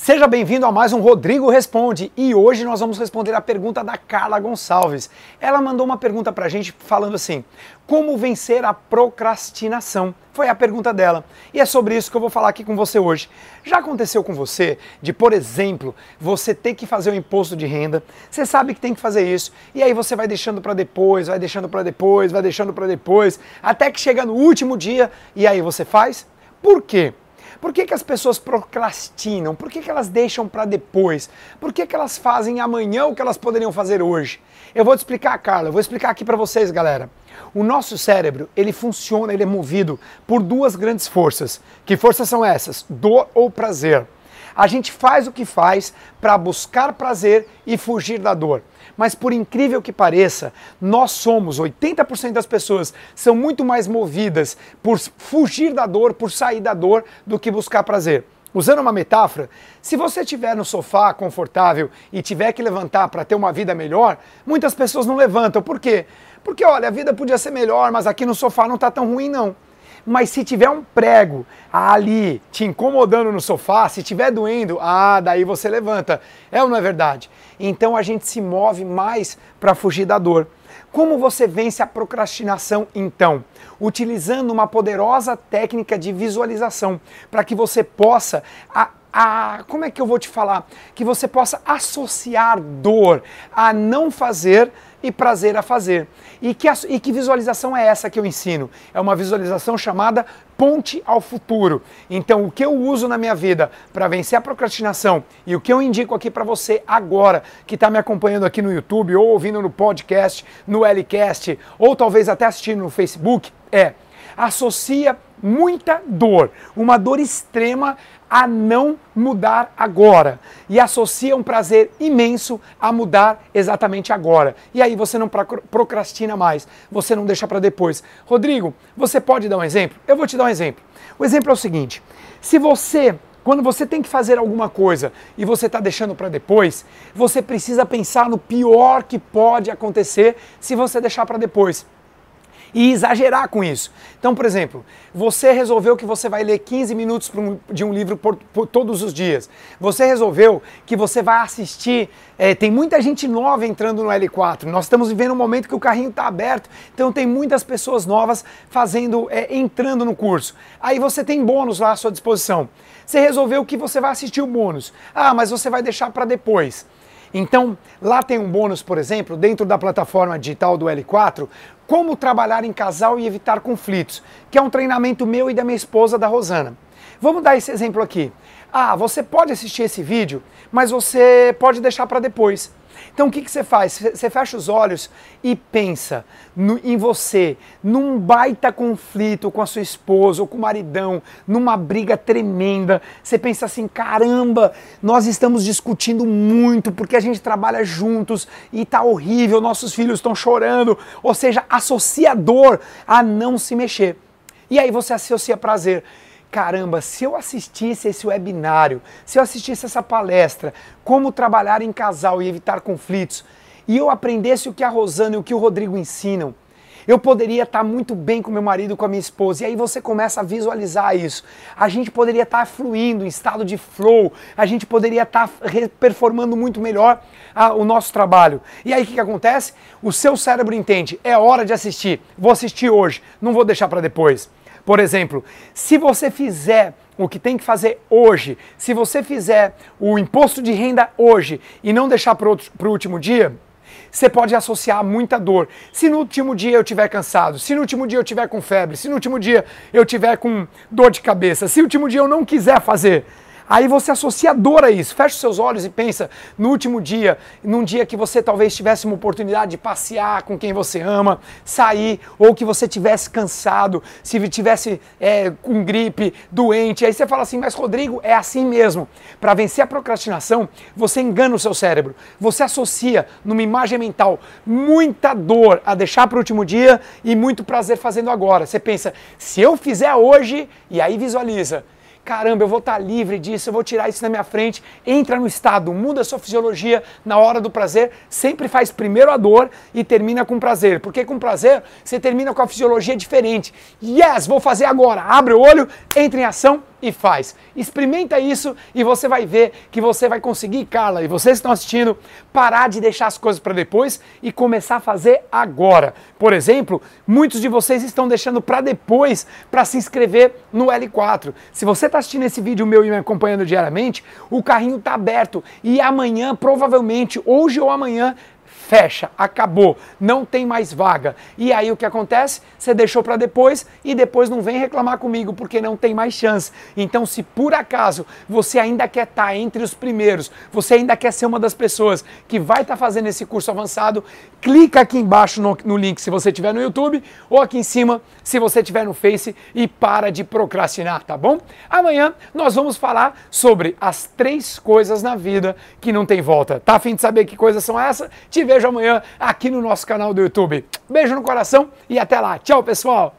Seja bem-vindo a mais um Rodrigo Responde e hoje nós vamos responder a pergunta da Carla Gonçalves. Ela mandou uma pergunta pra gente falando assim: Como vencer a procrastinação? Foi a pergunta dela. E é sobre isso que eu vou falar aqui com você hoje. Já aconteceu com você de, por exemplo, você ter que fazer o imposto de renda, você sabe que tem que fazer isso, e aí você vai deixando para depois, vai deixando para depois, vai deixando para depois, até que chega no último dia e aí você faz? Por quê? Por que, que as pessoas procrastinam? Por que, que elas deixam para depois? Por que, que elas fazem amanhã o que elas poderiam fazer hoje? Eu vou te explicar, Carla, eu vou explicar aqui para vocês, galera. O nosso cérebro, ele funciona, ele é movido por duas grandes forças. Que forças são essas? Dor ou prazer. A gente faz o que faz para buscar prazer e fugir da dor. Mas por incrível que pareça, nós somos, 80% das pessoas são muito mais movidas por fugir da dor, por sair da dor, do que buscar prazer. Usando uma metáfora, se você estiver no sofá confortável e tiver que levantar para ter uma vida melhor, muitas pessoas não levantam. Por quê? Porque olha, a vida podia ser melhor, mas aqui no sofá não está tão ruim não. Mas se tiver um prego ali te incomodando no sofá, se tiver doendo, ah, daí você levanta. É ou não é verdade? Então a gente se move mais para fugir da dor. Como você vence a procrastinação então? Utilizando uma poderosa técnica de visualização para que você possa a, a, como é que eu vou te falar? Que você possa associar dor a não fazer e prazer a fazer. E que, e que visualização é essa que eu ensino? É uma visualização chamada ponte ao futuro. Então, o que eu uso na minha vida para vencer a procrastinação e o que eu indico aqui para você agora, que está me acompanhando aqui no YouTube ou ouvindo no podcast, no Lcast, ou talvez até assistindo no Facebook, é associa muita dor, uma dor extrema a não mudar agora e associa um prazer imenso a mudar exatamente agora. E aí você não procrastina mais, você não deixa para depois. Rodrigo, você pode dar um exemplo? Eu vou te dar um exemplo. O exemplo é o seguinte: se você quando você tem que fazer alguma coisa e você está deixando para depois, você precisa pensar no pior que pode acontecer se você deixar para depois e exagerar com isso. Então, por exemplo, você resolveu que você vai ler 15 minutos de um livro por, por todos os dias. Você resolveu que você vai assistir. É, tem muita gente nova entrando no L4. Nós estamos vivendo um momento que o carrinho está aberto, então tem muitas pessoas novas fazendo, é, entrando no curso. Aí você tem bônus lá à sua disposição. Você resolveu que você vai assistir o bônus. Ah, mas você vai deixar para depois. Então, lá tem um bônus, por exemplo, dentro da plataforma digital do L4, como trabalhar em casal e evitar conflitos, que é um treinamento meu e da minha esposa, da Rosana. Vamos dar esse exemplo aqui. Ah, você pode assistir esse vídeo, mas você pode deixar para depois. Então o que, que você faz? Você fecha os olhos e pensa no, em você, num baita conflito com a sua esposa ou com o maridão, numa briga tremenda. Você pensa assim: caramba, nós estamos discutindo muito porque a gente trabalha juntos e tá horrível, nossos filhos estão chorando. Ou seja, associa dor a não se mexer. E aí você associa prazer caramba, se eu assistisse esse webinário, se eu assistisse essa palestra, como trabalhar em casal e evitar conflitos, e eu aprendesse o que a Rosana e o que o Rodrigo ensinam, eu poderia estar muito bem com meu marido, com a minha esposa. E aí você começa a visualizar isso. A gente poderia estar fluindo em estado de flow, a gente poderia estar performando muito melhor a, o nosso trabalho. E aí o que, que acontece? O seu cérebro entende, é hora de assistir. Vou assistir hoje, não vou deixar para depois. Por exemplo, se você fizer o que tem que fazer hoje, se você fizer o imposto de renda hoje e não deixar para o último dia, você pode associar muita dor. Se no último dia eu estiver cansado, se no último dia eu estiver com febre, se no último dia eu estiver com dor de cabeça, se no último dia eu não quiser fazer, Aí você associa dor a isso. Fecha os seus olhos e pensa no último dia, num dia que você talvez tivesse uma oportunidade de passear com quem você ama, sair, ou que você tivesse cansado, se tivesse é, com gripe, doente. Aí você fala assim, mas Rodrigo, é assim mesmo. Para vencer a procrastinação, você engana o seu cérebro. Você associa numa imagem mental muita dor a deixar para o último dia e muito prazer fazendo agora. Você pensa, se eu fizer hoje, e aí visualiza caramba, eu vou estar livre disso, eu vou tirar isso na minha frente. Entra no estado, muda a sua fisiologia na hora do prazer, sempre faz primeiro a dor e termina com prazer. Porque com prazer você termina com a fisiologia diferente. Yes, vou fazer agora. Abre o olho, entra em ação, e faz. Experimenta isso e você vai ver que você vai conseguir, Carla, e vocês estão assistindo, parar de deixar as coisas para depois e começar a fazer agora. Por exemplo, muitos de vocês estão deixando para depois para se inscrever no L4. Se você está assistindo esse vídeo meu e me acompanhando diariamente, o carrinho está aberto e amanhã, provavelmente, hoje ou amanhã, fecha, acabou, não tem mais vaga. E aí o que acontece? Você deixou para depois e depois não vem reclamar comigo porque não tem mais chance. Então, se por acaso você ainda quer estar tá entre os primeiros, você ainda quer ser uma das pessoas que vai estar tá fazendo esse curso avançado, clica aqui embaixo no, no link se você estiver no YouTube ou aqui em cima se você estiver no Face e para de procrastinar, tá bom? Amanhã nós vamos falar sobre as três coisas na vida que não tem volta. Tá afim de saber que coisas são essas? Te vejo amanhã aqui no nosso canal do YouTube. Beijo no coração e até lá. Tchau, pessoal!